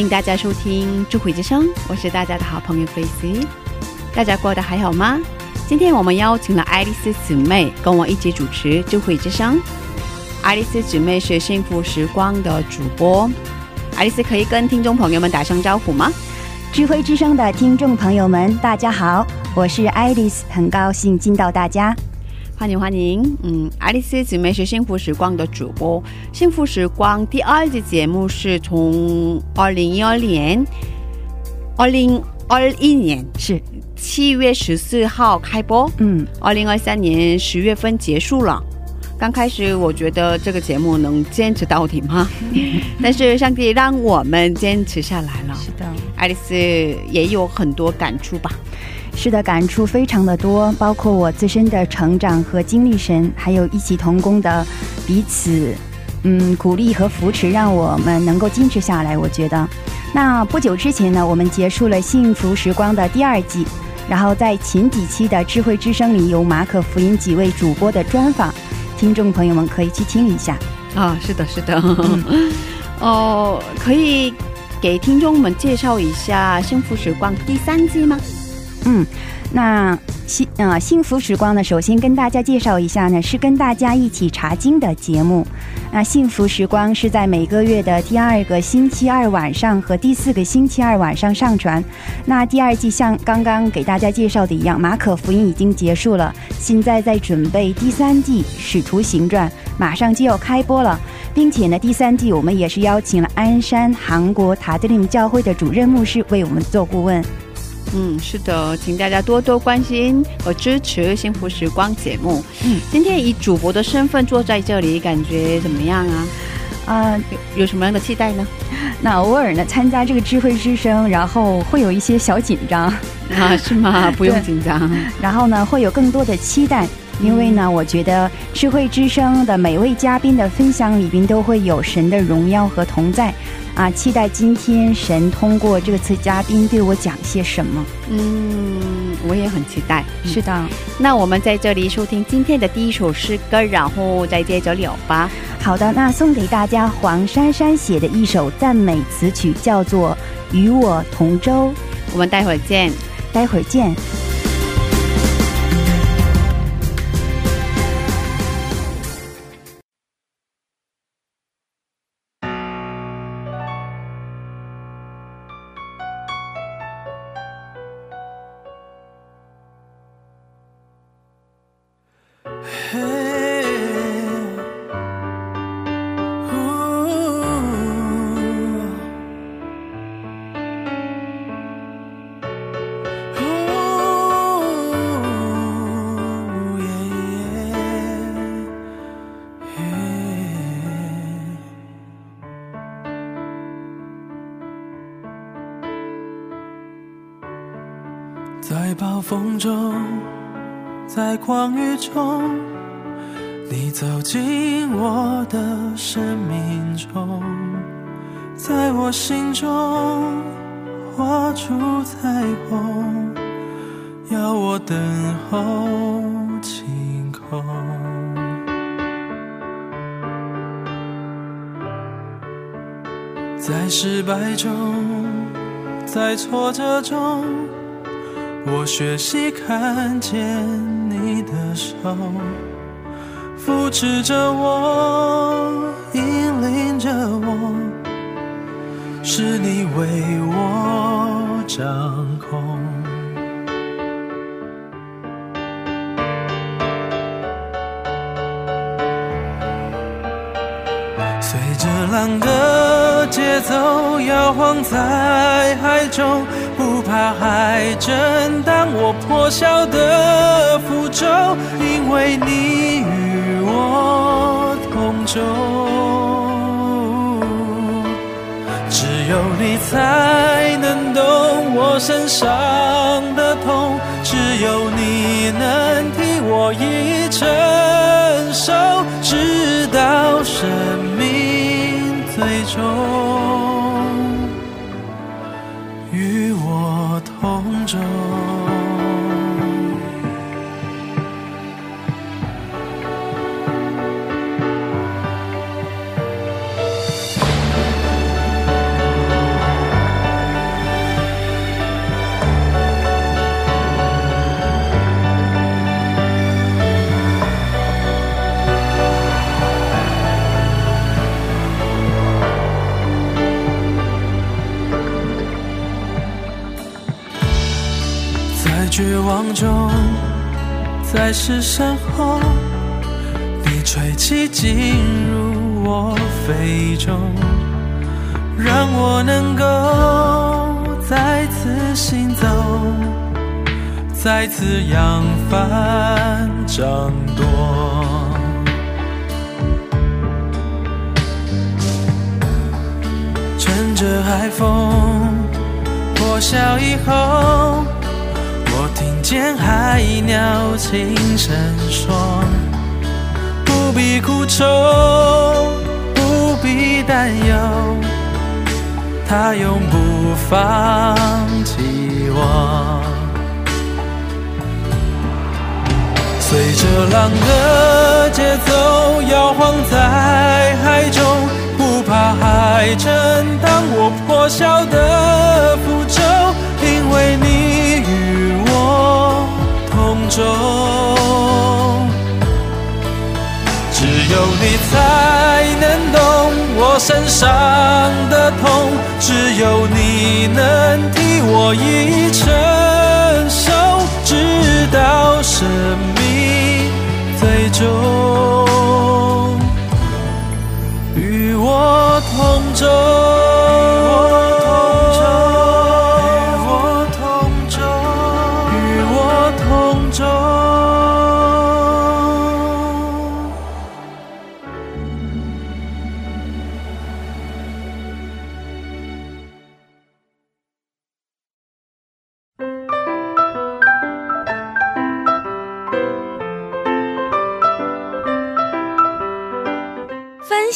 欢迎大家收听智慧之声，我是大家的好朋友菲西。大家过得还好吗？今天我们邀请了爱丽丝姊妹跟我一起主持智慧之声。爱丽丝姊妹是幸福时光的主播，爱丽丝可以跟听众朋友们打声招呼吗？智慧之声的听众朋友们，大家好，我是爱丽丝，很高兴见到大家。欢迎欢迎，嗯，爱丽丝姊妹是幸福时光的主播。幸福时光第二季节目是从二零一二年、二零二一年是，七月十四号开播，嗯，二零二三年十月份结束了。刚开始我觉得这个节目能坚持到底吗？但是上帝让我们坚持下来了。是的，爱丽丝也有很多感触吧？是的，感触非常的多，包括我自身的成长和经历神，还有一起同工的彼此，嗯，鼓励和扶持，让我们能够坚持下来。我觉得，那不久之前呢，我们结束了幸福时光的第二季，然后在前几期的智慧之声里有马可福音几位主播的专访，听众朋友们可以去听一下。啊，是的，是的。哦，可以给听众们介绍一下《幸福时光》第三季吗？嗯，那幸呃幸福时光呢，首先跟大家介绍一下呢，是跟大家一起查经的节目。那幸福时光是在每个月的第二个星期二晚上和第四个星期二晚上上传。那第二季像刚刚给大家介绍的一样，马可福音已经结束了，现在在准备第三季《使徒行传》，马上就要开播了。并且呢，第三季我们也是邀请了鞍山韩国塔德林教会的主任牧师为我们做顾问。嗯，是的，请大家多多关心和支持《幸福时光》节目。嗯，今天以主播的身份坐在这里，感觉怎么样啊？啊、有有什么样的期待呢？那偶尔呢，参加这个智慧之声，然后会有一些小紧张，啊，是吗？不用紧张。然后呢，会有更多的期待，因为呢，我觉得智慧之声的每位嘉宾的分享里边都会有神的荣耀和同在，啊，期待今天神通过这次嘉宾对我讲些什么。嗯，我也很期待。是的，那我们在这里收听今天的第一首诗歌，然后再接着聊吧。好的，那送给大家黄珊珊写的一首赞美词曲，叫做《与我同舟》，我们待会儿见。待会儿见。暴风中，在狂雨中，你走进我的生命中，在我心中画出彩虹，要我等候晴空。在失败中，在挫折中。我学习看见你的手扶持着我引领着我是你为我掌控。随着浪的节奏摇晃在海中不怕海震荡我破晓的符咒，因为你与我同舟。只有你才能懂我身上的痛，只有你能替我一承受，直到生命最终同中，在失声后，你吹气进入我肺中，让我能够再次行走，再次扬帆掌舵。趁着海风破晓以后，见海鸟轻声说：不必苦愁，不必担忧，它永不放弃我。随着浪的节奏摇晃在海中，不怕海震荡我破晓的符咒，因为你中。只有你才能懂我身上的痛，只有你能替我一承受，直到生命最终与我同舟。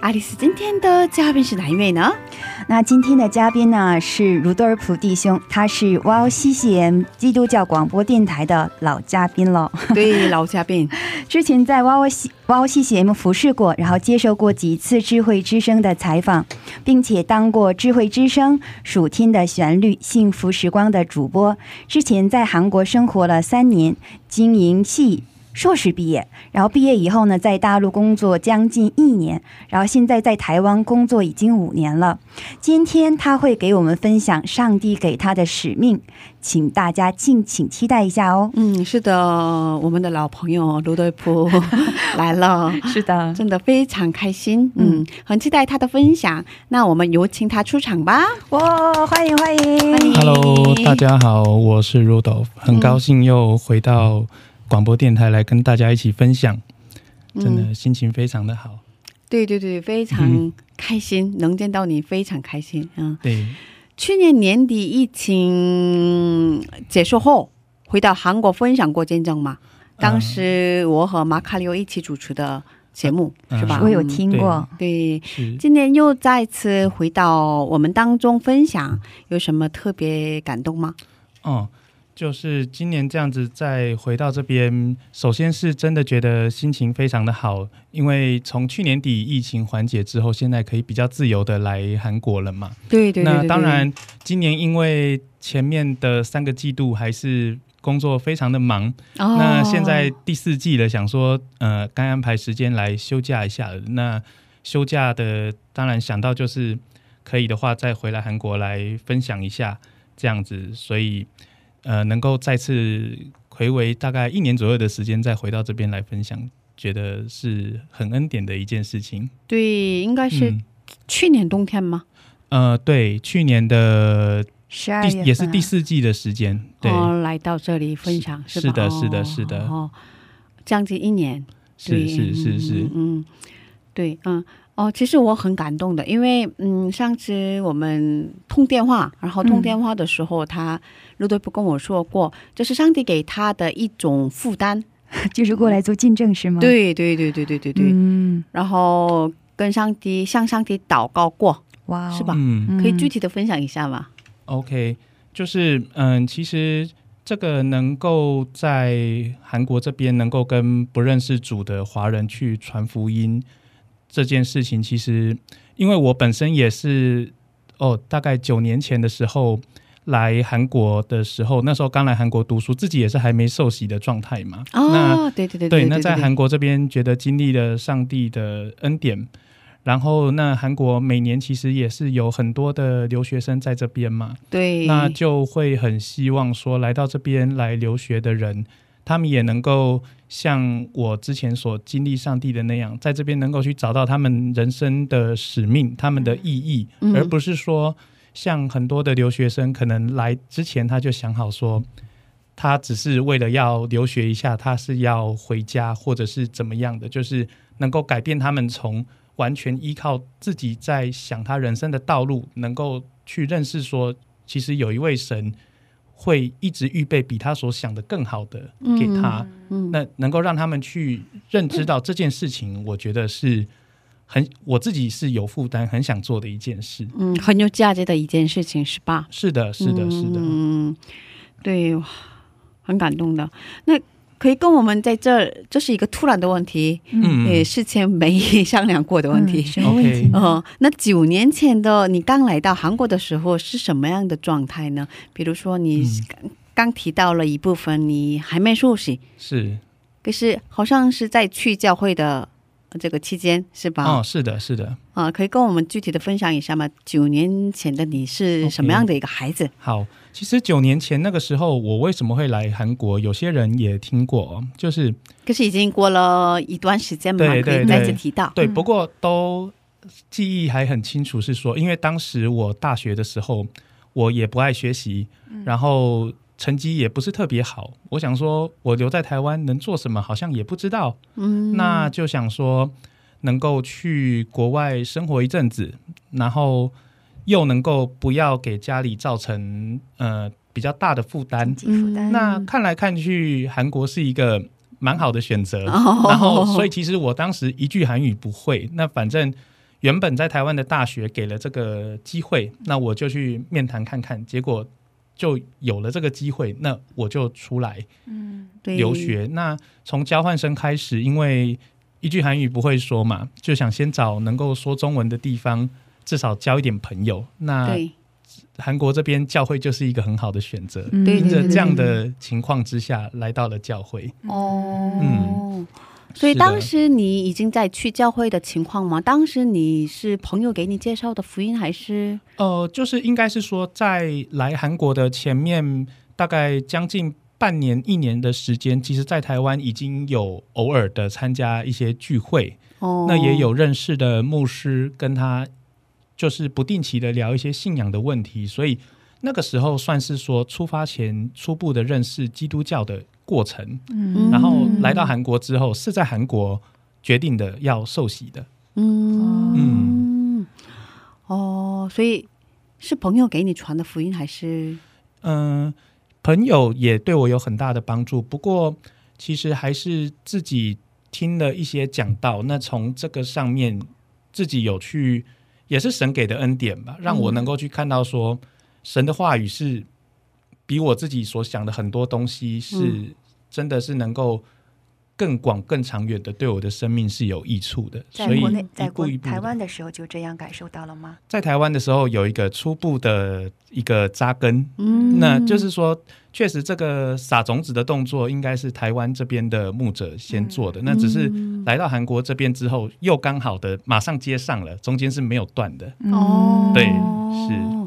爱丽丝今天的嘉宾是哪一位呢？那今天的嘉宾呢是卢多尔普弟兄，他是 Wow CCM 基督教广播电台的老嘉宾了。对，老嘉宾，之前在 Wow C Wow CCM 服侍过，然后接受过几次智慧之声的采访，并且当过智慧之声、暑天的旋律、幸福时光的主播。之前在韩国生活了三年，经营系。硕士毕业，然后毕业以后呢，在大陆工作将近一年，然后现在在台湾工作已经五年了。今天他会给我们分享上帝给他的使命，请大家敬请期待一下哦。嗯，是的，我们的老朋友卢德普 来了，是的，真的非常开心，嗯，很期待他的分享。那我们有请他出场吧。哇，欢迎欢迎欢迎 Hello，大家好，我是 Rudolph，很高兴又回到广播电台来跟大家一起分享，真的心情非常的好。对对对，非常开心，能见到你非常开心。嗯，对，去年年底疫情结束后，回到韩国分享过见证嘛？当时我和马卡里奥一起主持的节目、嗯是吧？我有听过，对，是今年又再次回到我们当中分享，有什么特别感动吗？哦，就是今年这样子再回到这边，首先是真的觉得心情非常的好，因为从去年底疫情缓解之后，现在可以比较自由的来韩国了嘛。对对对那当然，今年因为前面的三个季度还是工作非常的忙，哦那现在第四季了，想说呃，该安排时间来休假一下了。那休假的当然想到就是可以的话再回来韩国来分享一下这样子，所以呃能够再次回违大概一年左右的时间再回到这边来分享，觉得是很恩典的一件事情。对，应该是嗯去年冬天吗？呃，对，去年的十二月第也是第四季的时间，对，哦，来到这里分享是吧？是的是的哦是的哦，将近一年，是是是是嗯，嗯，对，嗯。哦，其实我很感动的，因为嗯，上次我们通电话，然后通嗯电话的时候，他陆队不跟我说过，这是上帝给他的一种负担。就是过来做见证是吗？，对对对对对对对，嗯，然后跟上帝向上帝祷告过，哇哦，是吧嗯可以具体的分享一下吗？OK，就是嗯，其实这个能够在韩国这边能够跟不认识主的华人去传福音这件事情，其实因为我本身也是哦，大概九年前的时候来韩国的时候，那时候刚来韩国读书，自己也是还没受洗的状态嘛。那哦，对对对对，对，那在对韩国这边觉得经历了上帝的恩典，然后那韩国每年其实也是有很多的留学生在这边嘛，对，那就会很希望说来到这边来留学的人，他们也能够像我之前所经历上帝的那样，在这边能够去找到他们人生的使命、他们的意义，嗯而不是说像很多的留学生可能来之前他就想好说。他只是为了要留学一下，他是要回家，或者是怎么样的，就是能够改变他们从完全依靠自己在想他人生的道路，能够去认识说，其实有一位神会一直预备比他所想的更好的给他，嗯那能够让他们去认知到这件事情，我觉得是很我自己是有负担，很想做的一件事。嗯，很有价值的一件事情，是吧？是的，是的，是的。嗯，对，很感动的。那可以跟我们在这儿，这是一个突然的问题，嗯也事前没商量过的问题。嗯什么问题？哦，那九年前的你刚来到韩国的时候是什么样的状态呢？比如说你嗯刚,、刚提到了一部分，你还没休息，是可是好像是在去教会的这个期间，是吧？哦，是的，是的。啊，可以跟我们具体的分享一下吗？九年前的你是什么样的一个孩子？好，其实九年前那个时候，我为什么会来韩国？有些人也听过哦，就是可是已经过了一段时间嘛，对对可以再次提到。对，嗯不过都记忆还很清楚，是说，因为当时我大学的时候，我也不爱学习，然后成绩也不是特别好。我想说，我留在台湾能做什么，好像也不知道。嗯，那就想说，能够去国外生活一阵子，然后又能够不要给家里造成呃比较大的负担。负担，那看来看去，韩国是一个蛮好的选择。哦然后，所以其实我当时一句韩语不会，那反正原本在台湾的大学给了这个机会，那我就去面谈看看，结果就有了这个机会，那我就出来嗯对留学。那从交换生开始，因为一句韩语不会说嘛，就想先找能够说中文的地方，至少交一点朋友。那对韩国这边教会就是一个很好的选择。嗯对因着这样的情况之下，来到了教会。哦，嗯所以当时你已经在去教会的情况吗？当时你是朋友给你介绍的福音，还是呃，就是应该是说，在来韩国的前面大概将近半年、一年的时间，其实在台湾已经有偶尔的参加一些聚会，哦，那也有认识的牧师跟他就是不定期的聊一些信仰的问题，所以那个时候算是说出发前初步的认识基督教的过程。嗯然后来到韩国之后，是在韩国决定的要受洗的。嗯嗯哦，所以是朋友给你传的福音，还是嗯，朋友也对我有很大的帮助。不过，其实还是自己听了一些讲道，那从这个上面自己有去，也是神给的恩典吧，让我能够去看到说，神的话语是比我自己所想的很多东西是、嗯。真的是能够更广、更长远的，对我的生命是有益处的。所以在台湾的时候就这样感受到了吗？在台湾的时候有一个初步的一个扎根，嗯。那就是说，确实这个撒种子的动作应该是台湾这边的牧者先做的，那只是来到韩国这边之后，又刚好的马上接上了，中间是没有断的。哦，对是。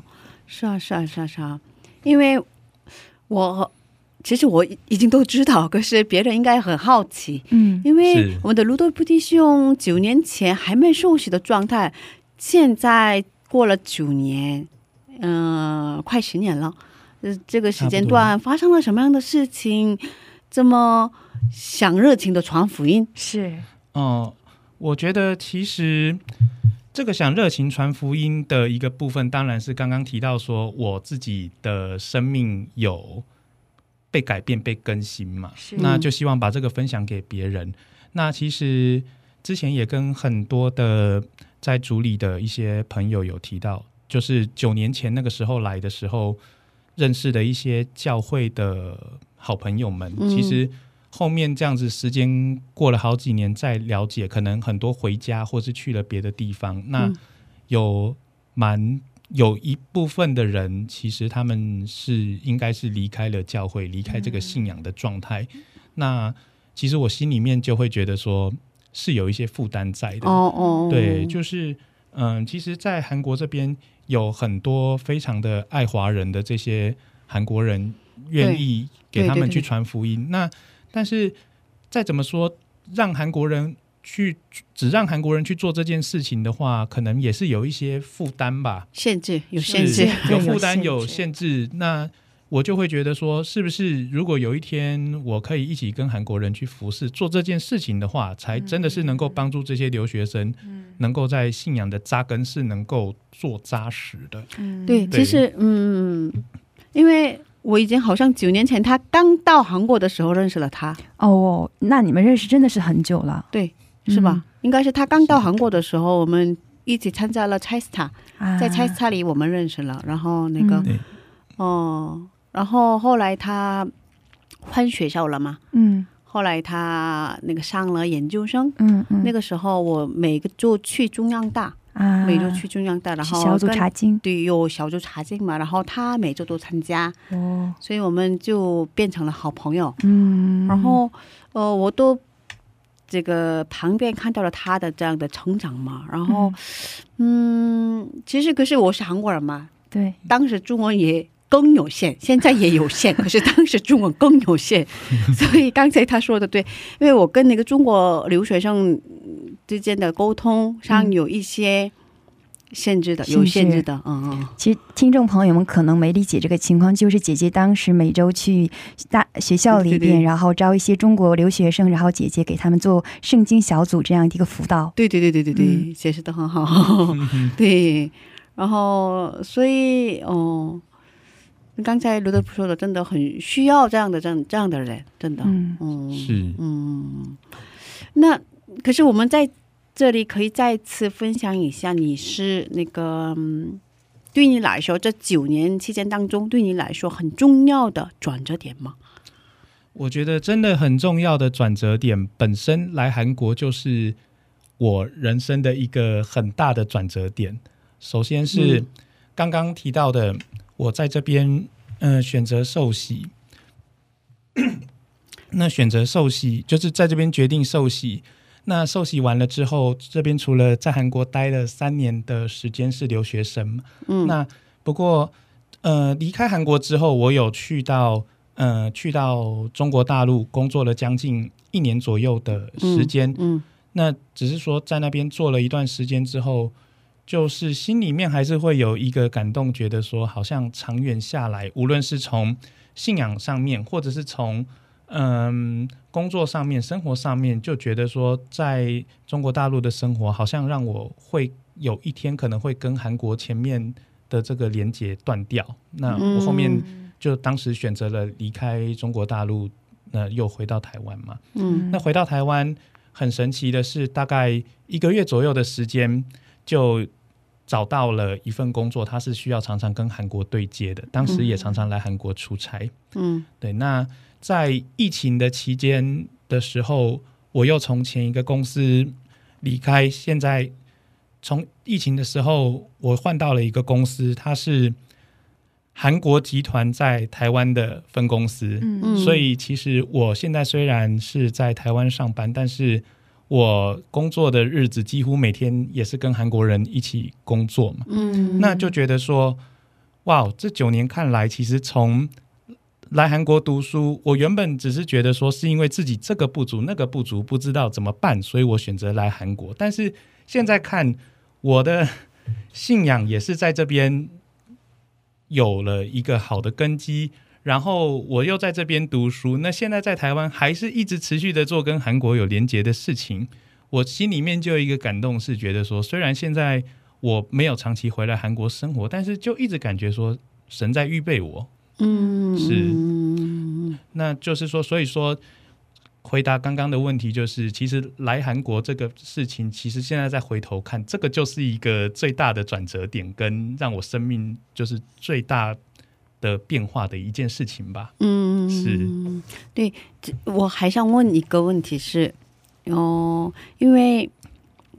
是啊，是啊，是啊，是啊，因为我其实我已经都知道，可是别人应该很好奇，嗯。因为我们的卢多布弟兄九年前还没受洗的状态，现在过了九年，嗯、快十年了，呃，这个时间段发生了什么样的事情，这么想热情的传福音？是。哦、我觉得其实这个想热情传福音的一个部分，当然是刚刚提到说我自己的生命有被改变、被更新嘛是，那就希望把这个分享给别人。那其实之前也跟很多的在组里的一些朋友有提到，就是九年前那个时候来的时候认识的一些教会的好朋友们，嗯其实后面这样子时间过了好几年再了解，可能很多回家或是去了别的地方，那嗯有蛮。有一部分的人，其实他们是应该是离开了教会，离开这个信仰的状态。那其实我心里面就会觉得说，是有一些负担在的。哦哦，对，就是嗯，其实，在韩国这边有很多非常的爱华人的这些韩国人，愿意给他们去传福音。那但是再怎么说，让韩国人去只让韩国人去做这件事情的话，可能也是有一些负担吧。限制有限制，有有负担限有制。限制，那我就会觉得说，是不是如果有一天我可以一起跟韩国人去服侍做这件事情的话，才真的是能够帮助这些留学生，能够在信仰的扎根是能够做扎实的。对，对其实嗯，因为我已经好像九年前他刚到韩国的时候认识了他，哦，那你们认识真的是很久了，对，是吧？嗯。应该是他刚到韩国的时候，我们一起参加了 Chesta，啊。在 Chesta 里我们认识了，然后那个嗯。哦，然后后来他换学校了嘛，嗯。后来他那个上了研究生。嗯嗯，那个时候我每个周去中央大，啊，每周去中央大，然后小组查经。对有小组查经嘛，然后他每周都参加，哦，所以我们就变成了好朋友。嗯，然后呃，我都这个旁边看到了他的这样的成长嘛。然后嗯。其实可是我是韩国人嘛，对，当时中文也更有限，现在也有限，可是当时中文更有限，所以刚才他说的对，因为我跟那个中国留学生嗯之间的沟通上嗯。有一些限制的，有限制的，嗯嗯。其实听众朋友们可能没理解这个情况，就是姐姐当时每周去大学校里边，对对对然后招一些中国留学生，然后姐姐给他们做圣经小组这样的一个辅导。对对对对对对，嗯解释的很好。对，然后所以哦，刚才卢德普说的，真的很需要这样的这样这样的人，真的，嗯嗯，是嗯。那可是我们在这里可以再次分享一下，你是那个。嗯对你来说，这九年期间当中，对你来说很重要的转折点吗？我觉得真的很重要的转折点，本身来韩国就是我人生的一个很大的转折点。首先是嗯刚刚提到的，我在这边呃选择受洗，那选择受洗就是在这边决定受洗。那受洗完了之后，这边除了在韩国待了三年的时间是留学生，嗯，那不过，呃，离开韩国之后，我有去到呃去到中国大陆工作了将近一年左右的时间。嗯那只是说在那边做了一段时间之后，就是心里面还是会有一个感动，觉得说好像长远下来，无论是从信仰上面，或者是从嗯工作上面、生活上面，就觉得说在中国大陆的生活，好像让我会有一天可能会跟韩国前面的这个连接断掉。那我后面就当时选择了离开中国大陆，那又回到台湾嘛。嗯那回到台湾，很神奇的是，大概一个月左右的时间，就找到了一份工作，它是需要常常跟韩国对接的。当时也常常来韩国出差。嗯对，那在疫情的期间，的时候，我又从前一个公司离开，现在从疫情的时候，我换到了一个公司，它是韩国集团在台湾的分公司，嗯。所以其实我现在虽然是在台湾上班，但是我工作的日子几乎每天也是跟韩国人一起工作嘛，嗯。那就觉得说，哇，这九年看来，其实从来韩国读书，我原本只是觉得说，是因为自己这个不足那个不足，不知道怎么办，所以我选择来韩国。但是现在看，我的信仰也是在这边有了一个好的根基。然后我又在这边读书，那现在在台湾还是一直持续的做跟韩国有连结的事情，我心里面就有一个感动，是觉得说，虽然现在我没有长期回来韩国生活，但是就一直感觉说神在预备我。嗯是。嗯那就是说，所以说回答刚刚的问题，就是其实来韩国这个事情，其实现在再回头看，这个就是一个最大的转折点，跟让我生命就是最大的变化的一件事情吧。嗯是对，这我还想问一个问题是，哦，因为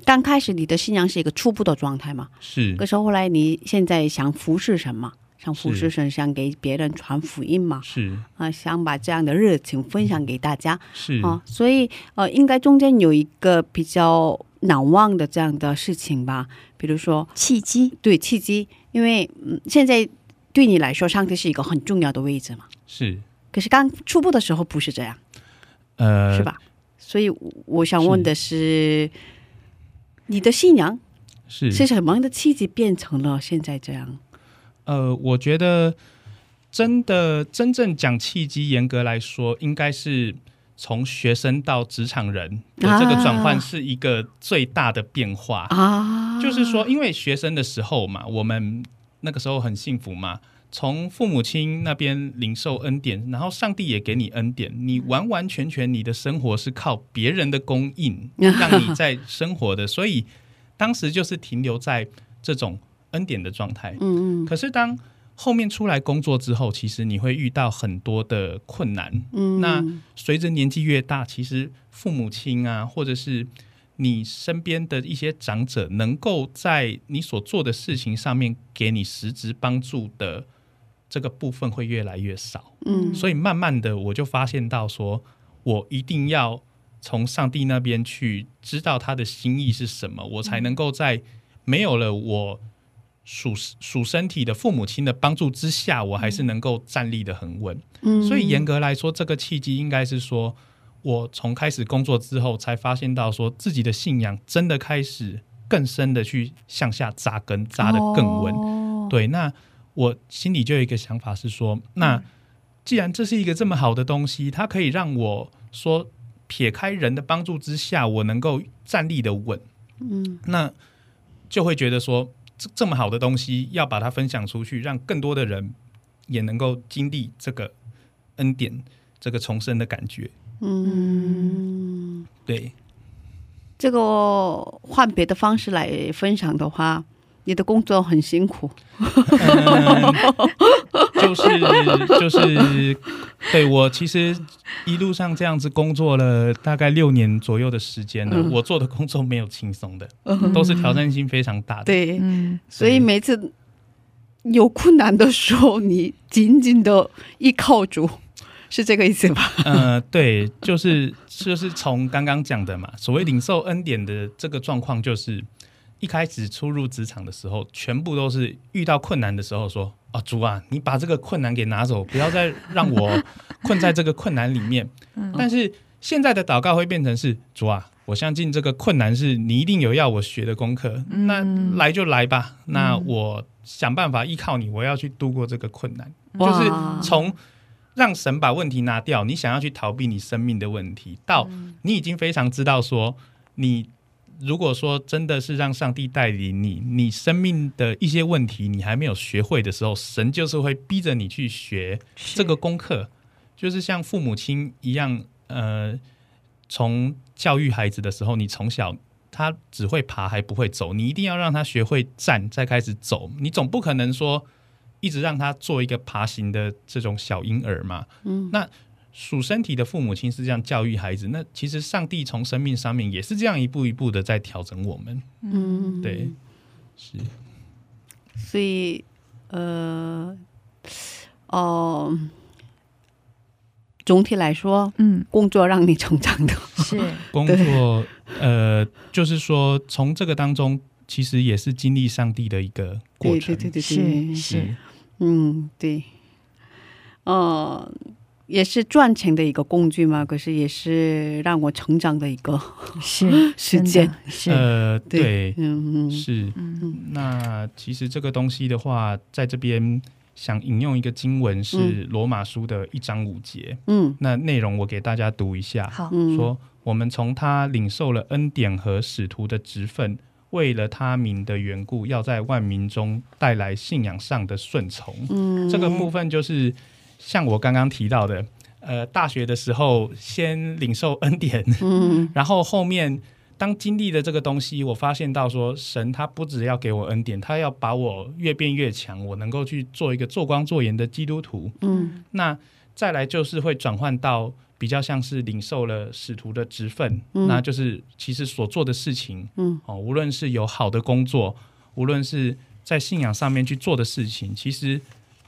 刚开始你的信仰是一个初步的状态嘛，是。可是后来你现在想服侍神嘛，想服侍是神，想给别人传福音嘛，是。啊，想把这样的热情分享给大家。是。啊，所以呃，应该中间有一个比较难忘的这样的事情吧，比如说契机，对契机，因为嗯，现在对你来说，上帝是一个很重要的位置嘛，是。可是刚初步的时候不是这样，呃是？吧？所以我想问的是，你的信仰是。是什么样的契机变成了现在这样？呃，我觉得真的真正讲契机，严格来说，应该是从学生到职场人的这个转换啊是一个最大的变化。啊，就是说，因为学生的时候嘛，我们那个时候很幸福嘛，从父母亲那边领受恩典，然后上帝也给你恩典，你完完全全你的生活是靠别人的供应让你在生活的，所以当时就是停留在这种恩典的状态。嗯嗯可是当后面出来工作之后，其实你会遇到很多的困难。嗯，那随着年纪越大，其实父母亲啊，或者是你身边的一些长者，能够在你所做的事情上面给你实质帮助的这个部分会越来越少。嗯所以慢慢的，我就发现到说，我一定要从上帝那边去知道他的心意是什么，我才能够在没有了我属属身体的父母亲的帮助之下，我还是能够站立的很稳。嗯所以严格来说，这个契机应该是说，我从开始工作之后，才发现到说自己的信仰真的开始更深的去向下扎根，扎得更稳。哦对，那我心里就有一个想法是说，那既然这是一个这么好的东西，它可以让我说撇开人的帮助之下，我能够站立的稳，嗯那就会觉得说，这这么好的东西要把它分享出去，让更多的人也能够经历这个恩典、这个重生的感觉。嗯，对，这个换别的方式来分享的话，你的工作很辛苦。嗯，就是 就是，对我其实一路上这样子工作了大概六年左右的时间了，嗯我做的工作没有轻松的，都是挑战性非常大的。对，嗯，所以每次有困难的时候，你紧紧的依靠住，是这个意思吧？呃，对，就是就是从刚刚讲的嘛，所谓领受恩典的这个状况，就是一开始初入职场的时候，全部都是遇到困难的时候说：“啊，主啊，你把这个困难给拿走，不要再让我 困在这个困难里面。”但是现在的祷告会变成是：“主啊，我相信这个困难是你一定有要我学的功课，那来就来吧，那我想办法依靠你，我要去度过这个困难。”就是从让神把问题拿掉，你想要去逃避你生命的问题，到你已经非常知道说，你如果说真的是让上帝带领你，你生命的一些问题你还没有学会的时候，神就是会逼着你去学这个功课，就是像父母亲一样，呃，从教育孩子的时候，你从小。他只会爬还不会走，你一定要让他学会站，再开始走。你总不可能说一直让他做一个爬行的这种小婴儿嘛。嗯，那属身体的父母亲是这样教育孩子，那其实上帝从生命上面也是这样一步一步的在调整我们。嗯，对，是。所以呃，哦、总体来说，嗯，工作让你成长的。是，工作，呃，就是说从这个当中，其实也是经历上帝的一个过程。对对对对是对，是，嗯，对，呃，也是赚钱的一个工具嘛，可是也是让我成长的一个，是 时间。是，呃，对，嗯嗯。是。嗯。那其实这个东西的话，在这边想引用一个经文是罗马书的一章五节，嗯。那内容我给大家读一下。好，嗯，说我们从他领受了恩典和使徒的职分，为了他名的缘故，要在万民中带来信仰上的顺从。嗯，这个部分就是像我刚刚提到的，呃，大学的时候先领受恩典，嗯。然后后面当经历了这个东西，我发现到说，神他不只要给我恩典，他要把我越变越强，我能够去做一个做光做盐的基督徒。嗯。那再来就是会转换到比较像是领受了使徒的职分，嗯。那就是其实所做的事情嗯。哦，无论是有好的工作，无论是在信仰上面去做的事情，其实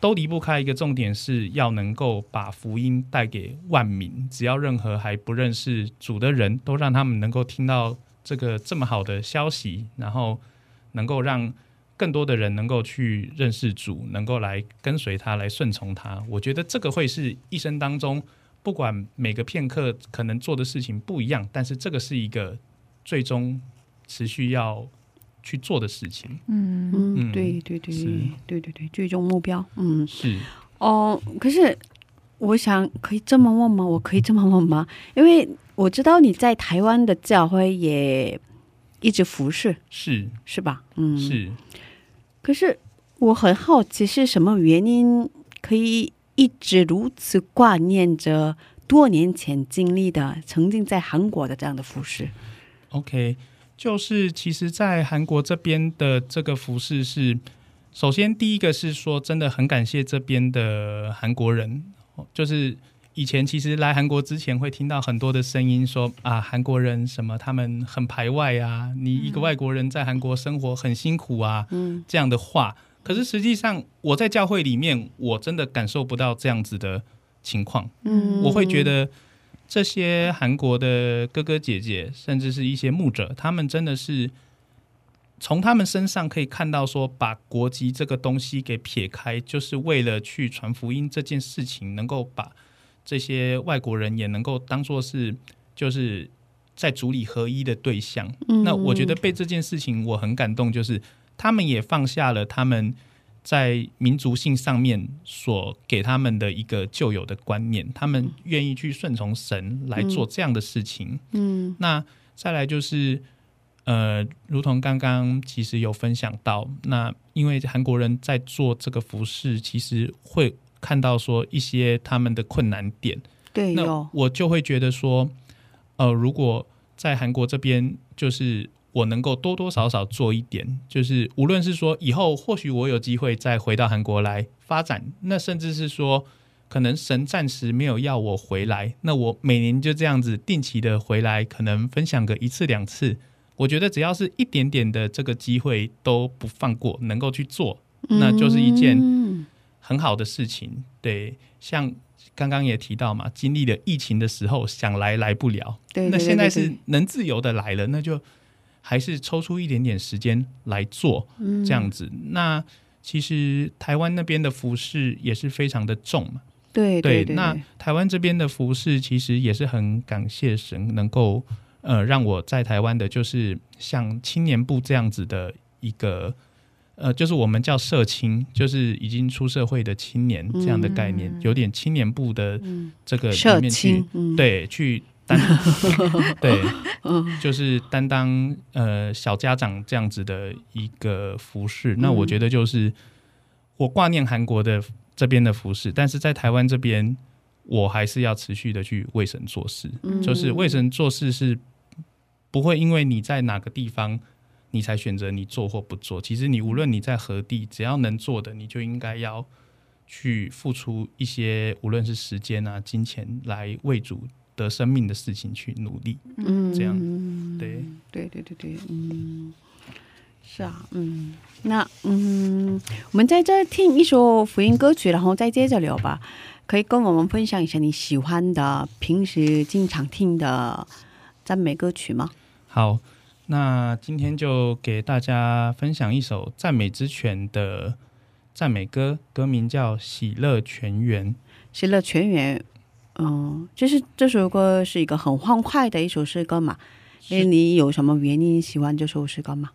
都离不开一个重点，是要能够把福音带给万民。只要任何还不认识主的人，都让他们能够听到这个这么好的消息，然后能够让更多的人能够去认识主，能够来跟随他，来顺从他。我觉得这个会是一生当中，不管每个片刻可能做的事情不一样，但是这个是一个最终持续要去做的事情。嗯嗯，嗯对对对对对对，最终目标，嗯是，哦，可是我想可以这么问吗？我可以这么问吗？因为我知道你在台湾的教会也一直服侍，是，是吧？嗯，。是。可是我很好奇，是什么原因可以一直如此挂念着多年前经历的、曾经在韩国的这样的服饰？OK，就是其实，在韩国这边的这个服饰是，首先第一个是说，真的很感谢这边的韩国人，哦就是以前其实来韩国之前会听到很多的声音说啊，韩国人什么他们很排外啊，你一个外国人在韩国生活很辛苦啊，嗯这样的话。可是实际上，我在教会里面，我真的感受不到这样子的情况。嗯，我会觉得这些韩国的哥哥姐姐，甚至是一些牧者，他们真的是从他们身上可以看到，说把国籍这个东西给撇开，就是为了去传福音这件事情，能够把这些外国人也能够当做是就是在主里合一的对象。那我觉得被这件事情我很感动，就是他们也放下了他们在民族性上面所给他们的一个旧有的观念，他们愿意去顺从神来做这样的事情。嗯。那再来就是，呃，如同刚刚其实有分享到，那因为韩国人在做这个服饰，其实会看到说一些他们的困难点，那对那我就会觉得说，呃，如果在韩国这边，就是我能够多多少少做一点，就是无论是说以后或许我有机会再回到韩国来发展，那甚至是说，可能神暂时没有要我回来，那我每年就这样子定期的回来，可能分享个一次两次。我觉得只要是一点点的这个机会都不放过，能够去做，那就是一件嗯很好的事情。对，像刚刚也提到嘛，经历了疫情的时候，想来来不了。对，对那现在是能自由的来了，那就还是抽出一点点时间来做对这样子。那其实台湾那边的服饰也是非常的重嘛。对对对，那台湾这边的服饰其实也是很感谢神，能够呃让我在台湾的，就是像青年部这样子的一个。呃，就是我们叫社青，就是已经出社会的青年这样的概念，有点青年部的嗯这个社里面去对，去担 对，嗯就是担当呃小家长这样子的一个服饰。那我嗯觉得就是我挂念韩国的这边的服饰，但是在台湾这边，我还是要持续的去为神做事。嗯就是为神做事是不会因为你在哪个地方。你才选择你做或不做。其实你无论你在何地，只要能做的，你就应该要去付出一些，无论是时间啊、金钱，来为主得生命的事情去努力。嗯，这样对，对对对对，嗯，是啊，嗯，那嗯，我们在这听一首福音歌曲，然后再接着聊吧。可以跟我们分享一下你喜欢的、平时经常听的赞美歌曲吗？好，那今天就给大家分享一首赞美之泉的赞美歌，歌名叫《喜乐全员》。喜乐全员，嗯，就是这首歌是一个很欢快的一首诗歌嘛。因为你有什么原因喜欢这首诗歌吗？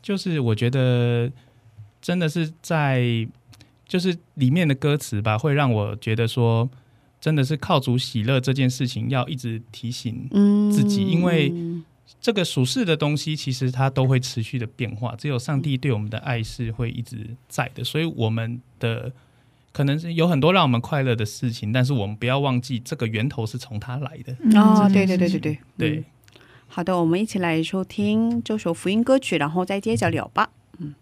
就是我觉得真的是在，就是里面的歌词吧，会让我觉得说，真的是靠主喜乐这件事情要一直提醒嗯，自己因为这个属世的东西，其实它都会持续的变化，只有上帝对我们的爱是会一直在的，所以我们的。可能是有很多让我们快乐的事情，但是我们不要忘记这个源头是从他来的。哦，对对对对对对嗯，好的，我们一起来收听这首福音歌曲，然后再接着聊吧。你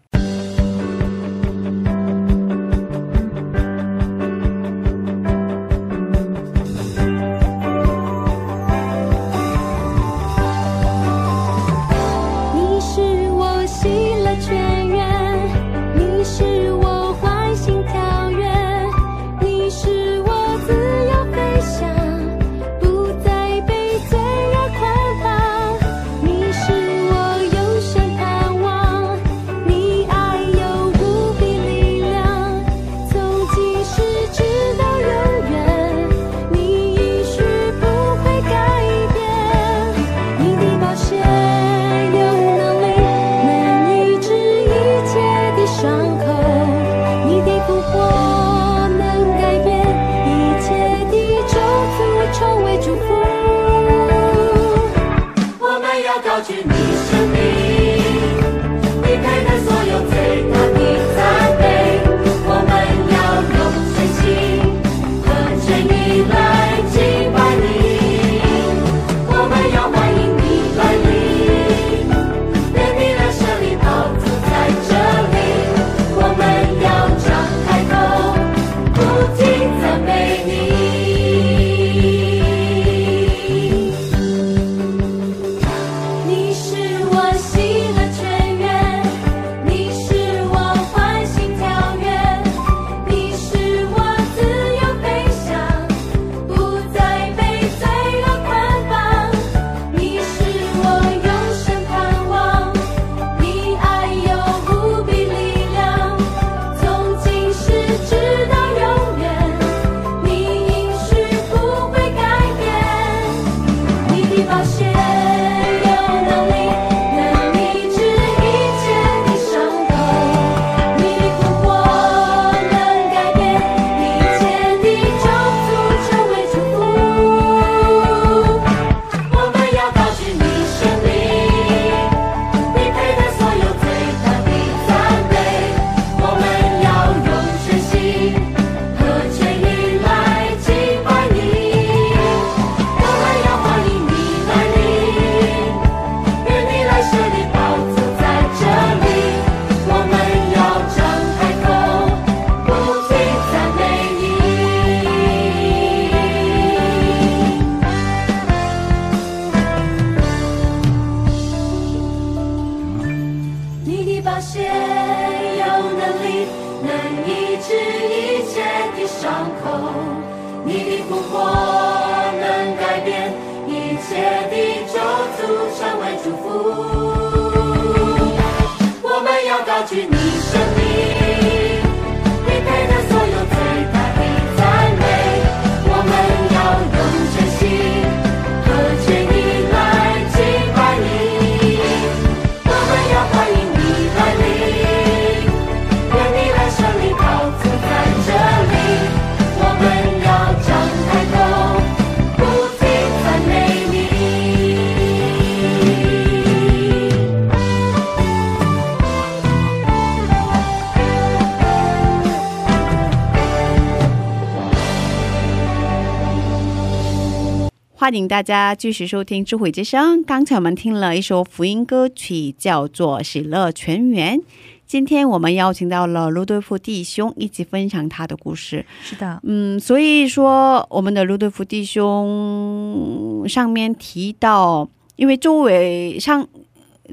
迎大家继续收听《智慧之声》。刚才我们听了一首福音歌曲，叫做《喜乐全员》。今天我们邀请到了卢德夫弟兄一起分享他的故事。是的，嗯，所以说我们的卢德夫弟兄上面提到，因为周围上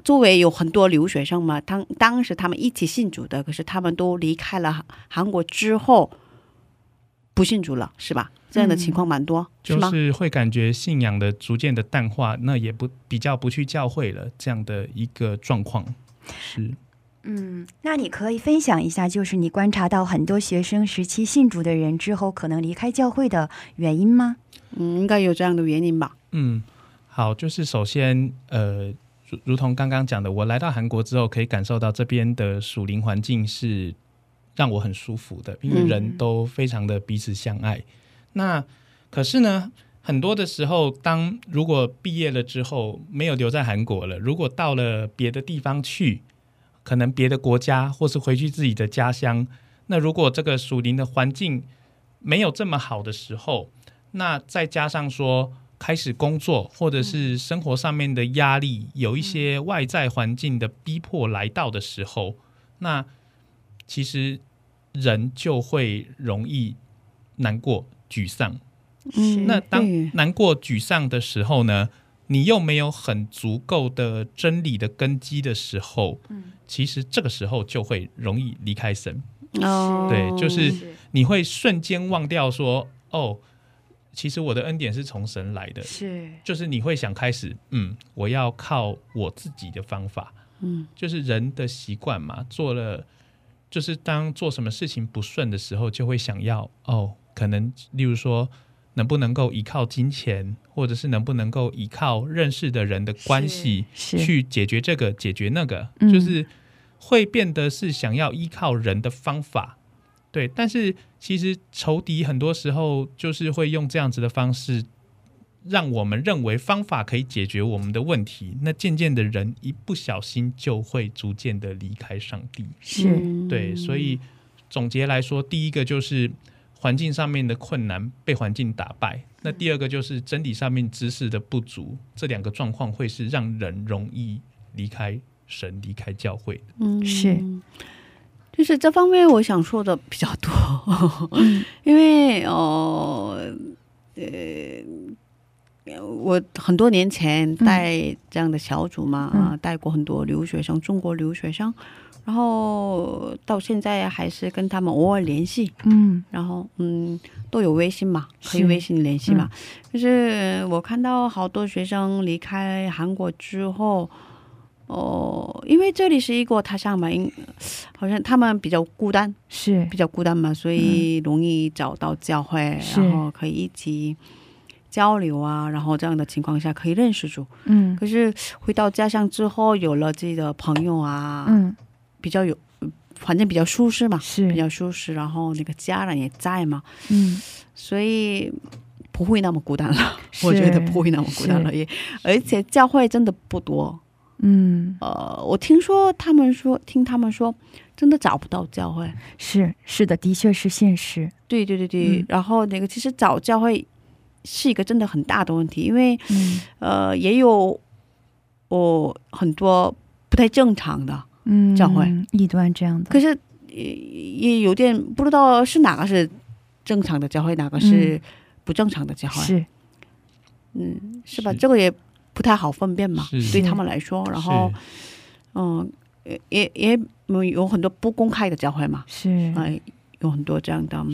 周围有很多留学生嘛，当当时他们一起信主的，可是他们都离开了韩国之后不信主了，是吧？这样的情况蛮多，是？就是会感觉信仰的逐渐的淡化，那也不比较不去教会了，这样的一个状况是。嗯，那你可以分享一下，就是你观察到很多学生时期信主的人之后，可能离开教会的原因吗？嗯，应该有这样的原因吧。嗯，好，就是首先，呃，如如同刚刚讲的，我来到韩国之后，可以感受到这边的属灵环境是让我很舒服的，因为人都非常的彼此相爱。那可是呢，很多的时候，当如果毕业了之后没有留在韩国了，如果到了别的地方去。可能别的国家，或是回去自己的家乡。那如果这个属灵的环境没有这么好的时候，那再加上说开始工作，或者是生活上面的压力，有一些外在环境的逼迫来到的时候，那其实人就会容易难过、沮丧。嗯，那当难过、沮丧的时候呢？你又没有很足够的真理的根基的时候，嗯，其实这个时候就会容易离开神。哦，对，就是你会瞬间忘掉说，哦，其实我的恩典是从神来的。是，就是你会想开始，嗯，我要靠我自己的方法。嗯，就是人的习惯嘛，做了，就是当做什么事情不顺的时候，就会想要，哦，可能例如说。能不能够依靠金钱，或者是能不能够依靠认识的人的关系去解决这个、解决那个，就是会变得是想要依靠人的方法，对。但是其实仇敌很多时候就是会用这样子的方式，让我们认为方法可以解决我们的问题。那渐渐的人一不小心就会逐渐的离开上帝，是对。所以总结来说，第一个就是。环境上面的困难被环境打败，那第二个就是真理上面知识的不足，这两个状况会是让人容易离开神、离开教会的。嗯，是，就是这方面我想说的比较多，因为哦，呃，我很多年前带这样的小组嘛，啊，带过很多留学生，中国留学生。然后到现在还是跟他们偶尔联系，嗯，然后嗯都有微信嘛，可以微信联系嘛。就是我看到好多学生离开韩国之后，哦，因为这里是一个他乡嘛，好像他们比较孤单，是。比较孤单嘛，所以容易找到教会，然后可以一起交流啊，然后这样的情况下可以认识住。嗯，可是回到家乡之后，有了自己的朋友啊，嗯。比较有，环境比较舒适嘛，是比较舒适。然后那个家人也在嘛，嗯，所以不会那么孤单了。我觉得不会那么孤单了，也而且教会真的不多，嗯，呃，我听说他们说，听他们说，真的找不到教会。是是的，的确是现实。对对对对，然后那个其实找教会是一个真的很大的问题，因为呃也有我很多不太正常的。嗯，教会异端这样的，可是也也有点不知道是哪个是正常的教会，哪个是不正常的教会。是，嗯，是吧？这个也不太好分辨嘛，对他们来说。然后，嗯，也也也有很多不公开的教会嘛，是，哎，有很多这样的，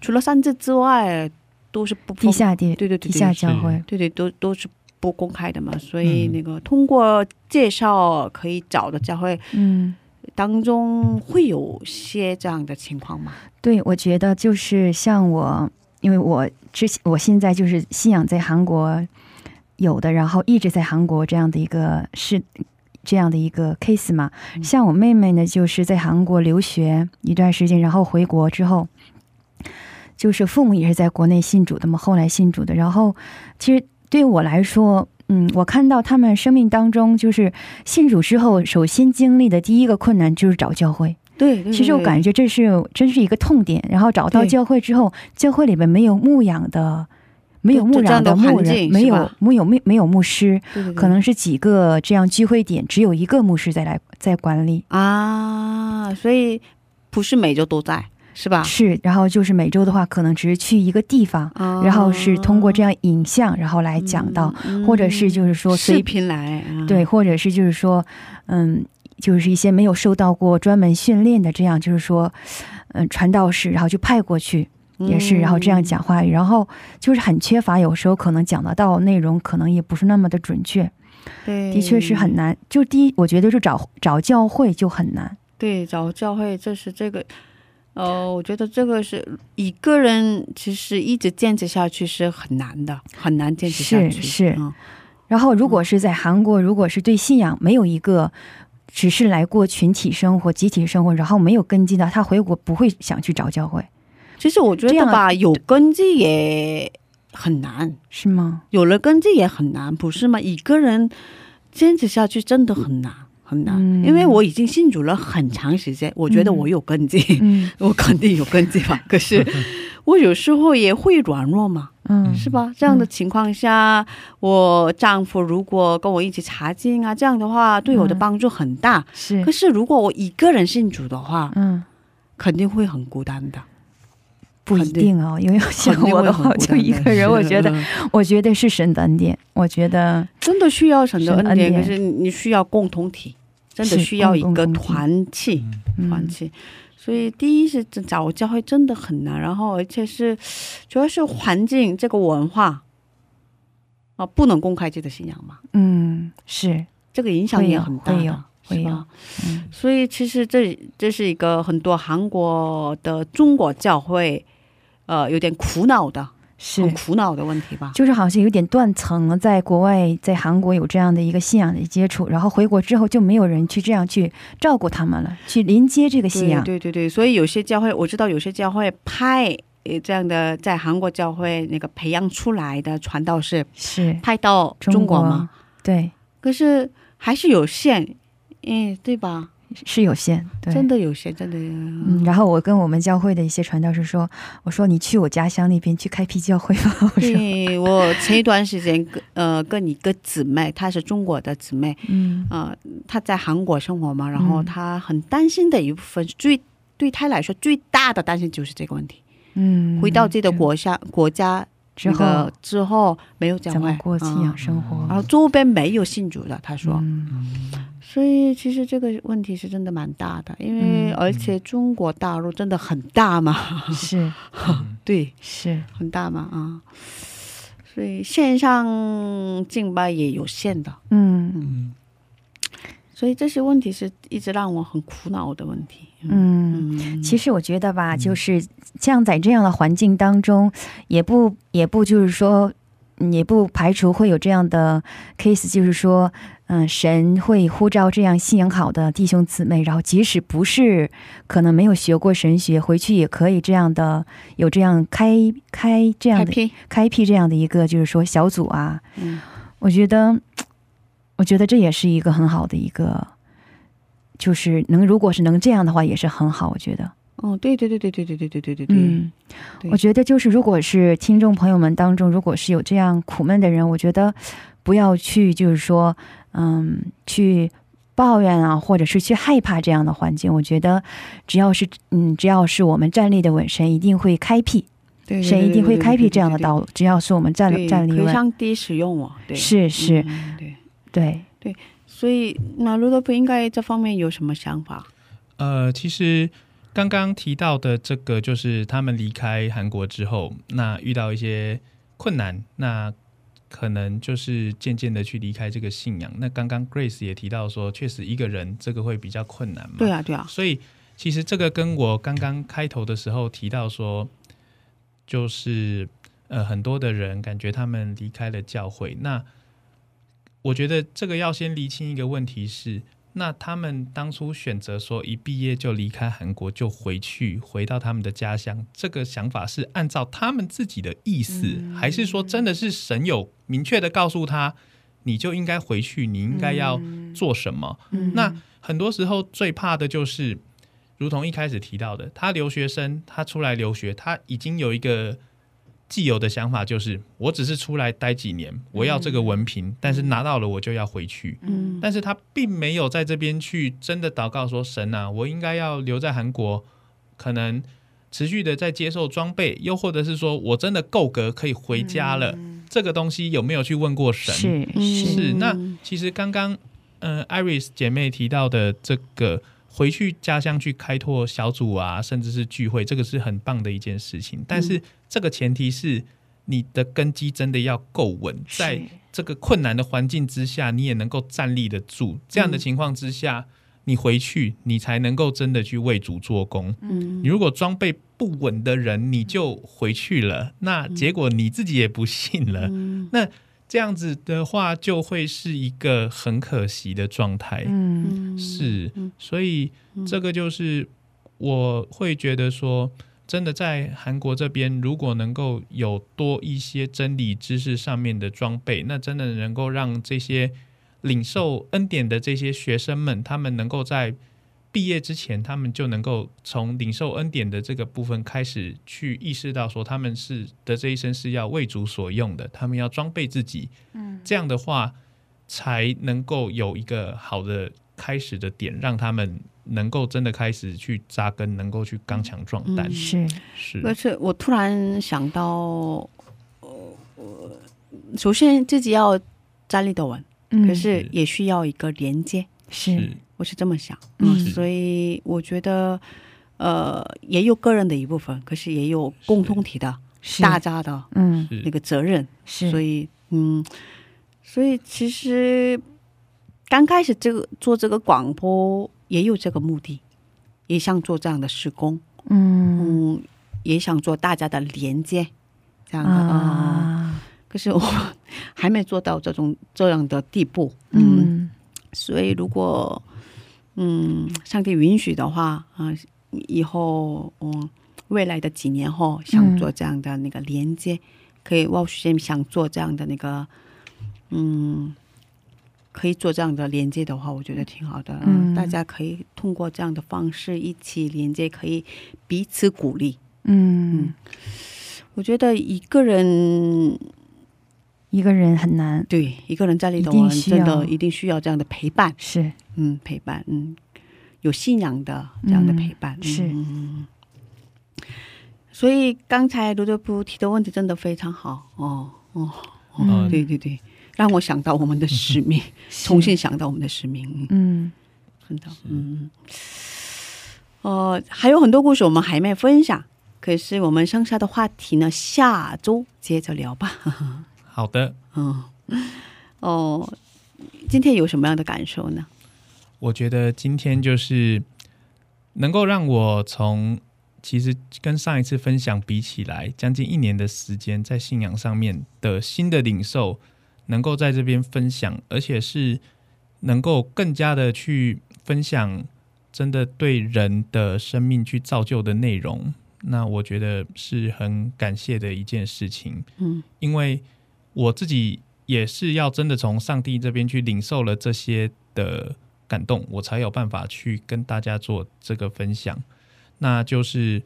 除了三字之外，都是不地下地，对对地下教会，对对，都都是。不公开的嘛，所以那个通过介绍可以找的教会，嗯，当中会有些这样的情况吗？对，我觉得就是像我，因为我之前我现在就是信仰在韩国有的，然后一直在韩国这样的一个是这样的一个 case 嘛。像我妹妹呢，就是在韩国留学一段时间，然后回国之后，就是父母也是在国内信主的嘛，后来信主的，然后其实。对我来说，嗯，我看到他们生命当中，就是信主之后，首先经历的第一个困难就是找教会。对，其实我感觉这是真是一个痛点。然后找到教会之后，教会里面没有牧养的，没有牧养的牧人，没有没有没没有牧师，可能是几个这样聚会点，只有一个牧师在来在管理。啊，所以不是每周都在，是吧？是，然后就是每周的话，可能只是去一个地方，啊然后是通过这样影像，然后来讲到，嗯或者是就是说视随频来，啊。对，或者是就是说，嗯，就是一些没有受到过专门训练的这样，就是说，嗯，传道士，然后就派过去，也是，然后这样讲话语，然后就是很缺乏，有时候可能讲得到内容，可能也不是那么的准确，对，的确是很难。就第一，我觉得就找找教会就很难，对，找教会，这是这个，呃，我觉得这个是一个人其实一直坚持下去是很难的，很难坚持下去。是是嗯然后，如果是在韩国，如果是对信仰没有一个，只是来过群体生活、集体生活，然后没有根基的，他回国不会想去找教会，其实我觉得吧，有根基也很难，是吗？有了根基也很难，不是吗？一个人坚持下去真的很难。很难，嗯。因为我已经信主了很长时间，我觉得我有根基，嗯。我肯定有根基吧。可是我有时候也会软弱嘛，嗯，是吧？这样的情况下，我丈夫如果跟我一起查经啊，这样的话对我的帮助很大。是。可，是如果我一个人信主的话，嗯。肯定会很孤单的。不一定哦，因为像我的话，就一个人，我觉得，嗯我觉得是神的恩典，我觉得真的需要神的恩典。可是你需要共同体，真的需要一个团契，团嗯。契。所以第一是找教会真的很难，然后而且是主要是环境这个文化啊，不能公开自己的信仰嘛，嗯是。这个影响也很大会有的，是吧？嗯。所以其实这这是一个很多韩国的中国教会，呃，有点苦恼的，是。很，苦恼的问题吧？就是好像有点断层了，在国外，在韩国有这样的一个信仰的接触，然后回国之后就没有人去这样去照顾他们了，去连接这个信仰，对对对对，所以有些教会我知道，有些教会派呃这样的在韩国教会那个培养出来的传道士是。派到中国吗，对，可是还是有限，嗯，对吧？是有限，对，真的有限，真的。嗯，然后我跟我们教会的一些传道士说，我说你去我家乡那边去开辟教会吧，我说，对我前一段时间跟呃跟一个姊妹，她是中国的姊妹，嗯。呃，她在韩国生活嘛，然后嗯她很担心的一部分，最对她来说最大的担心就是这个问题。嗯，回到自己的国家国家之那个后之后没有教怎么过信仰嗯。生活，然后周边没有信主的，她说，嗯所以其实这个问题是真的蛮大的，因为嗯而且中国大陆真的很大嘛，是 对，是，很大嘛啊，所以线上敬拜也有限的，嗯。嗯，所以这些问题是一直让我很苦恼的问题。嗯。嗯，其实我觉得吧，就是像在这样的环境当中，也不也不就是说，嗯也不排除会有这样的 case，就是说，嗯，神会呼召这样信仰好的弟兄姊妹，然后即使不是可能没有学过神学，回去也可以这样的有这样开开这样的开辟，这样的一个就是说小组啊，嗯，我觉得，我觉得这也是一个很好的一个，就是能如果是能这样的话，也是很好。我觉得，哦，对对对对对对对对对对对，嗯，对我觉得就是如果是听众朋友们当中，如果是有这样苦闷的人，我觉得不要去就是说，嗯，去。抱怨啊，或者是去害怕这样的环境，我觉得只要是嗯，只要是我们站立的稳，神一定会开辟，对对对神一定会开辟这样的道路。只要是我们站站立稳，上帝使用我，对，是是，嗯对，对，所以那卢德普应该这方面有什么想法？呃，其实刚刚提到的这个，就是他们离开韩国之后，那遇到一些困难，那可能就是渐渐的去离开这个信仰。那刚刚 Grace 也提到说，确实一个人这个会比较困难嘛。对啊，对啊，所以其实这个跟我刚刚开头的时候提到说，就是呃很多的人感觉他们离开了教会，那我觉得这个要先厘清一个问题是，那他们当初选择说一毕业就离开韩国就回去回到他们的家乡，这个想法是按照他们自己的意思，还是说真的是神有明确的告诉他，你就应该回去，你应该要做什么？嗯。那很多时候最怕的就是，如同一开始提到的，他留学生他出来留学，他已经有一个既有的想法就是，我只是出来待几年，我要这个文凭，但是拿到了我就要回去。嗯但是他并没有在这边去真的祷告说：“神啊，我应该要留在韩国，可能持续的在接受装备，又或者是说我真的够格可以回家了。这个东西有没有去问过神？是嗯是是，那其实刚刚呃，Iris 姐妹提到的这个回去家乡去开拓小组啊，甚至是聚会，这个是很棒的一件事情。但是这个前提是你的根基真的要够稳，在这个困难的环境之下，你也能够站立得住。这样的情况之下，你回去，你才能够真的去为主做工。嗯你如果装备不稳的人，你就回去了，那结果你自己也不信了。嗯那这样子的话，就会是一个很可惜的状态。嗯嗯是嗯，所以这个就是我会觉得说，真的在韩国这边，如果能够有多一些真理知识上面的装备，那真的能够让这些领受恩典的这些学生们，他们能够在毕业之前，他们就能够从领受恩典的这个部分开始去意识到说，他们是的这一生是要为主所用的，他们要装备自己。嗯，这样的话，才能够有一个好的开始的点，让他们能够真的开始去扎根，能够去刚强壮胆。嗯是。是。而且我突然想到，呃，我首先自己要站立得稳，嗯。可是也需要一个连接，是。我是这么想。嗯。所以我觉得，呃，也有个人的一部分，可是也有共同体的、是。大家的嗯。那个责任。是。所以，嗯，所以其实刚开始这个做这个广播也有这个目的，也想做这样的施工，嗯。嗯，也想做大家的连接，这样的啊、啊。可是我还没做到这种这样的地步，嗯，嗯。所以如果嗯上帝允许的话，啊、以后嗯未来的几年后想做这样的那个连接，可以我先想做这样的那个嗯。可以做这样的连接的话，我觉得挺好的。嗯。大家可以通过这样的方式一起连接，可以彼此鼓励。嗯，我觉得一个人一个人很难。对。一个人在里头一定玩，真需要。的一定需要这样的陪伴。是。嗯，陪伴，嗯，有信仰的这样的陪伴，嗯是。嗯所以刚才卢德布提的问题真的非常好，哦哦哦，嗯。对对对，让我想到我们的使命，重新想到我们的使命，嗯嗯真的，嗯，呃，还有很多故事我们还没分享，可是我们剩下的话题呢，下周接着聊吧。好的。嗯，哦，今天有什么样的感受呢？我觉得今天就是能够让我从其实跟上一次分享比起来，将近一年的时间，在信仰上面的新的领受，能够在这边分享，而且是能够更加的去分享真的对人的生命去造就的内容。那我觉得是很感谢的一件事情，嗯因为我自己也是要真的从上帝这边去领受了这些的感动，我才有办法去跟大家做这个分享。那就是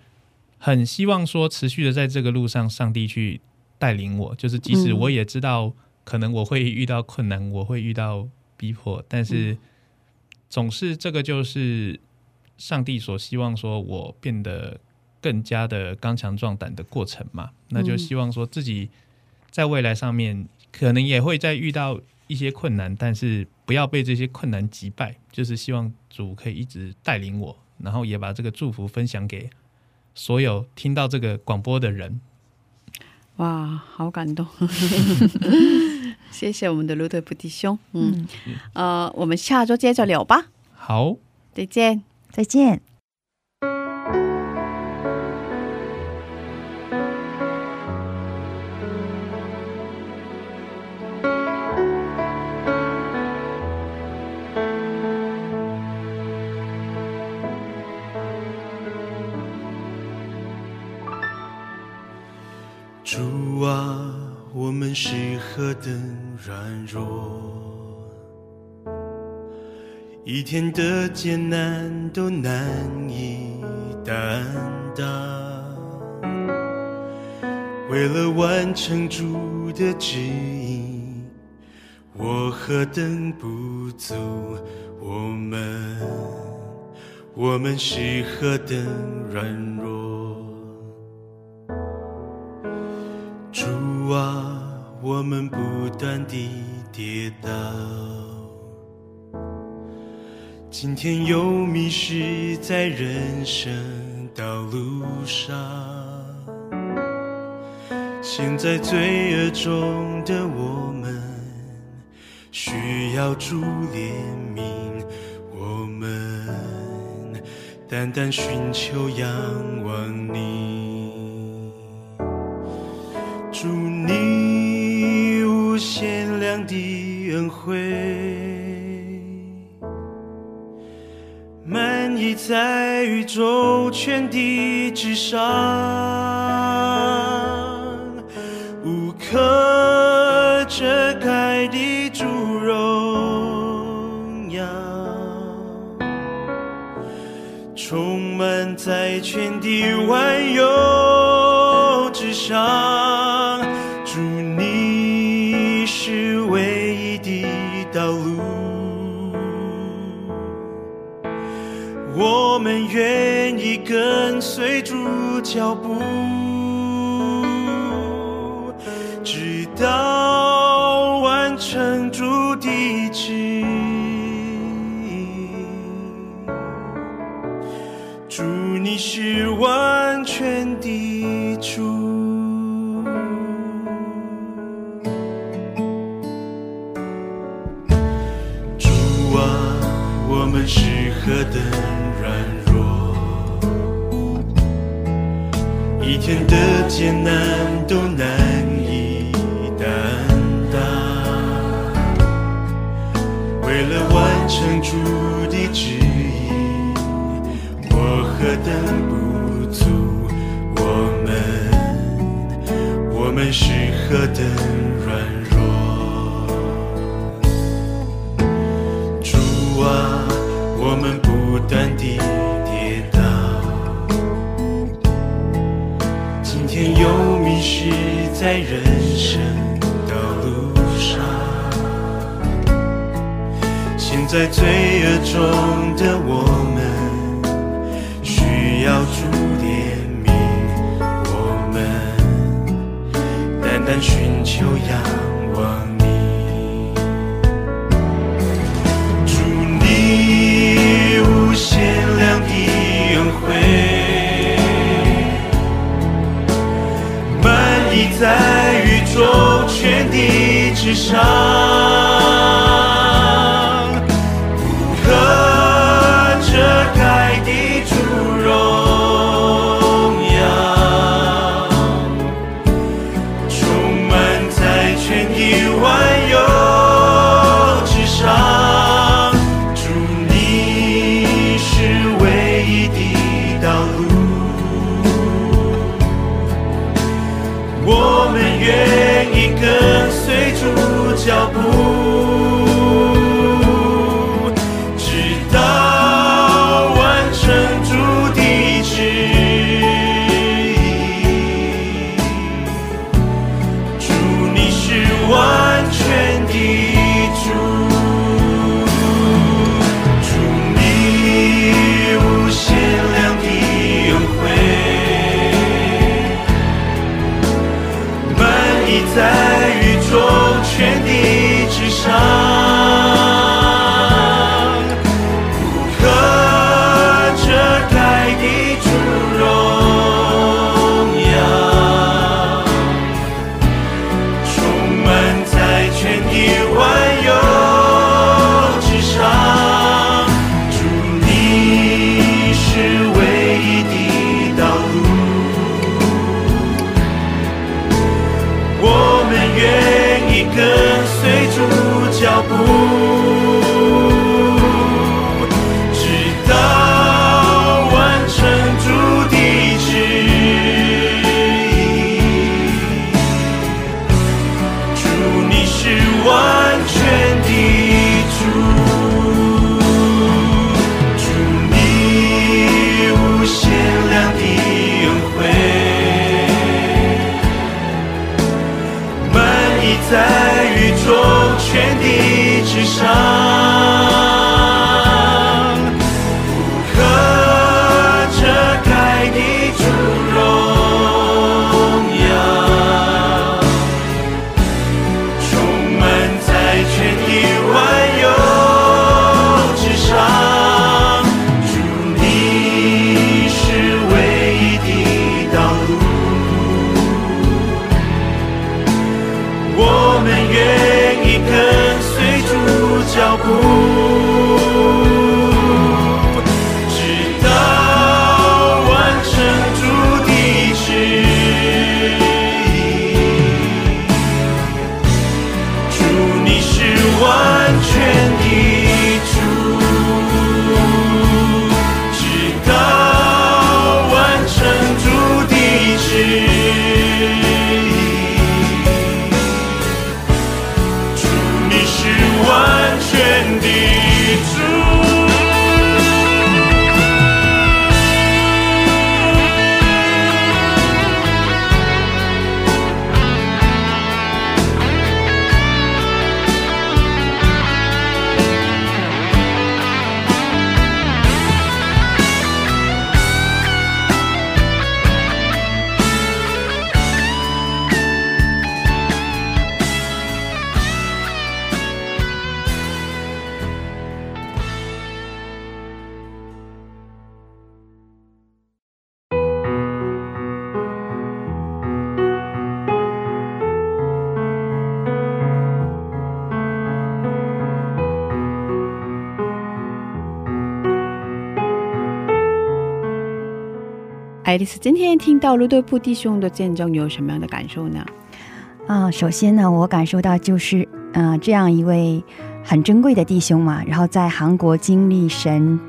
很希望说，持续的在这个路上，上帝去带领我。就是即使嗯我也知道，可能我会遇到困难，我会遇到逼迫，但是总是这个就是上帝所希望说我变得更加的刚强壮胆的过程嘛。那就希望说自己在未来上面可能也会再遇到一些困难，但是不要被这些困难击败，就是希望主可以一直带领我，然后也把这个祝福分享给所有听到这个广播的人。哇，好感动！谢谢我们的卢德普弟兄。嗯，呃，我们下周接着聊吧，好，再见。再见。主啊，我们是何等软弱，一天的艰难都难以担当。为了完成主的旨意，我何等不足，我们，我们是何等软弱。不断地跌倒，今天又迷失在人生道路上。陷在罪恶中的我们，需要主怜悯。我们单单寻求仰望你，祝你限量的恩惠，满溢在宇宙全地之上。无可遮盖的主荣耀，充满在全地万有愿意跟随主脚步。直到完成主的旨意，主你是完全的主。主啊，我们是何等艰难都难以担当。为了完成主的旨意，我何等不足，我们，我们是何等在罪恶中的我们，需要主怜悯，我们单单寻求仰望你。祝你无限量的恩惠，满溢在宇宙全地之上，丽丝今天听到卢德布弟兄的见证，有什么样的感受呢？啊，首先呢，我感受到就是，呃，这样一位很珍贵的弟兄嘛，然后在韩国经历神，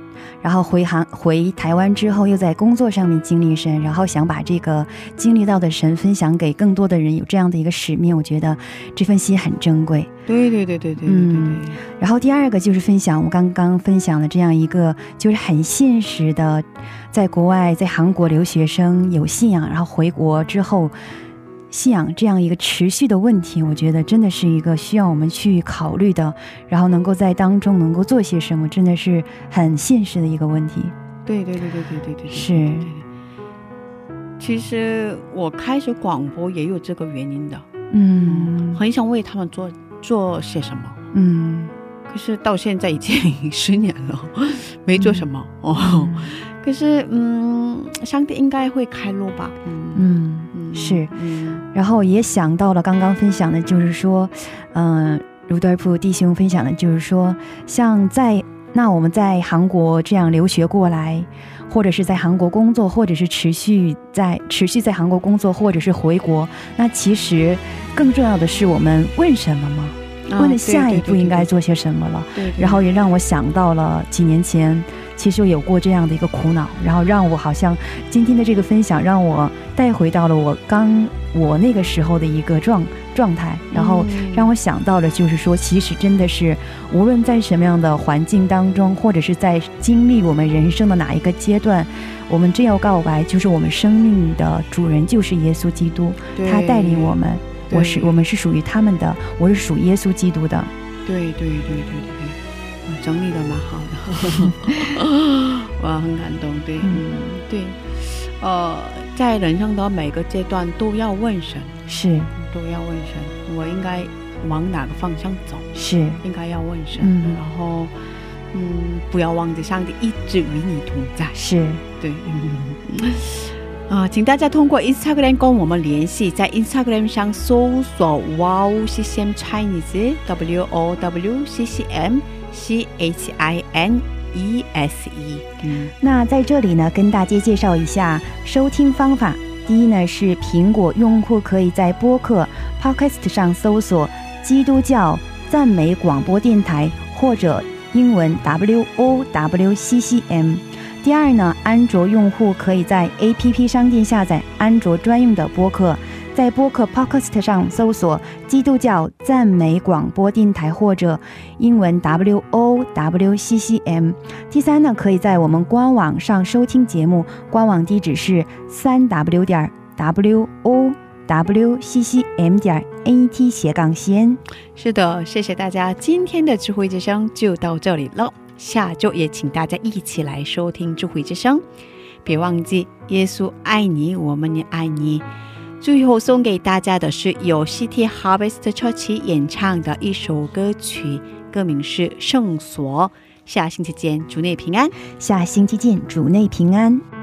然后回韩回台湾之后，又在工作上面经历神，然后想把这个经历到的神分享给更多的人，有这样的一个使命，我觉得这份心很珍贵。对对对对对对对嗯。然后第二个就是分享我刚刚分享的这样一个，就是很现实的，在国外在韩国留学生有信仰，然后回国之后。信仰这样一个持续的问题，我觉得真的是一个需要我们去考虑的，然后能够在当中能够做些什么，真的是很现实的一个问题。对对对对对对对，是。其实我开始广播也有这个原因的，嗯。很想为他们做做些什么。嗯可是到现在已经十年了，没做什么、哦。嗯可是，嗯，上帝应该会开路吧？嗯嗯，嗯是。嗯然后也想到了刚刚分享的，就是说，嗯、卢德尔普弟兄分享的，就是说，像在那我们在韩国这样留学过来，或者是在韩国工作，或者是持续在持续在韩国工作，或者是回国，那其实更重要的是我们问什么吗？啊问了下一步应该做些什么了？然后也让我想到了几年前，其实有过这样的一个苦恼，然后让我好像今天的这个分享让我带回到了我刚我那个时候的一个状状态，然后嗯让我想到了，就是说，其实真的是无论在什么样的环境当中，或者是在经历我们人生的哪一个阶段，我们真要告白，就是我们生命的主人就是耶稣基督，他带领我们。我是我们是属于他们的，我是属耶稣基督的。对对对对对。整理的蛮好的，我，很感动。对，嗯。嗯，对，呃，在人生的每个阶段都要问神，是。都要问神，我应该往哪个方向走？是，应该要问神，嗯。然后，嗯，不要忘记上帝一直与你同在。是，对，嗯啊，请大家通过 Instagram 跟我们联系，在 Instagram 上搜索 Wow CCM Chinese W O W C C M C H I N E S E。那在这里呢，跟大家介绍一下收听方法。第一呢，是苹果用户可以在播客 Podcast 上搜索“基督教赞美广播电台”或者英文 W O W C C M。第二呢，安卓用户可以在 APP 商店下载安卓专用的播客，在播客 Podcast 上搜索“基督教赞美广播电台”或者英文 W O W C C M。第三呢，可以在我们官网上收听节目，官网地址是三 W 点 W O wccm 点 net 斜杠 CN。是的，谢谢大家，今天的智慧之声就到这里了。下周也请大家一起来收听智慧之声，别忘记耶稣爱你，我们也爱你。最后送给大家的是由 City Harvest Church 演唱的一首歌曲，歌名是《圣所》。下星期见，主内平安。下星期见，主内平安。